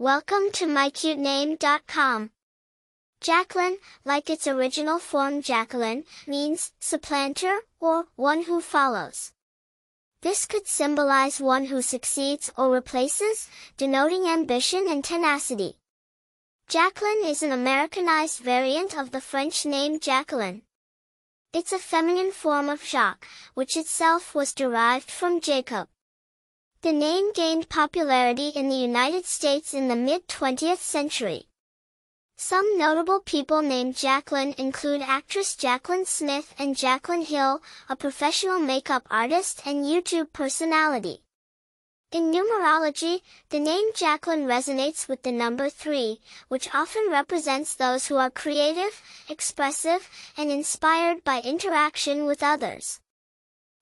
Welcome to mycutename.com. Jaclyn, like its original form Jacqueline, means supplanter or one who follows. This could symbolize one who succeeds or replaces, denoting ambition and tenacity. Jaclyn is an Americanized variant of the French name Jacqueline. It's a feminine form of Jacques, which itself was derived from Jacob. The name gained popularity in the United States in the mid-20th century. Some notable people named Jaclyn include actress Jaclyn Smith and Jaclyn Hill, a professional makeup artist and YouTube personality. In numerology, the name Jaclyn resonates with the number 3, which often represents those who are creative, expressive, and inspired by interaction with others.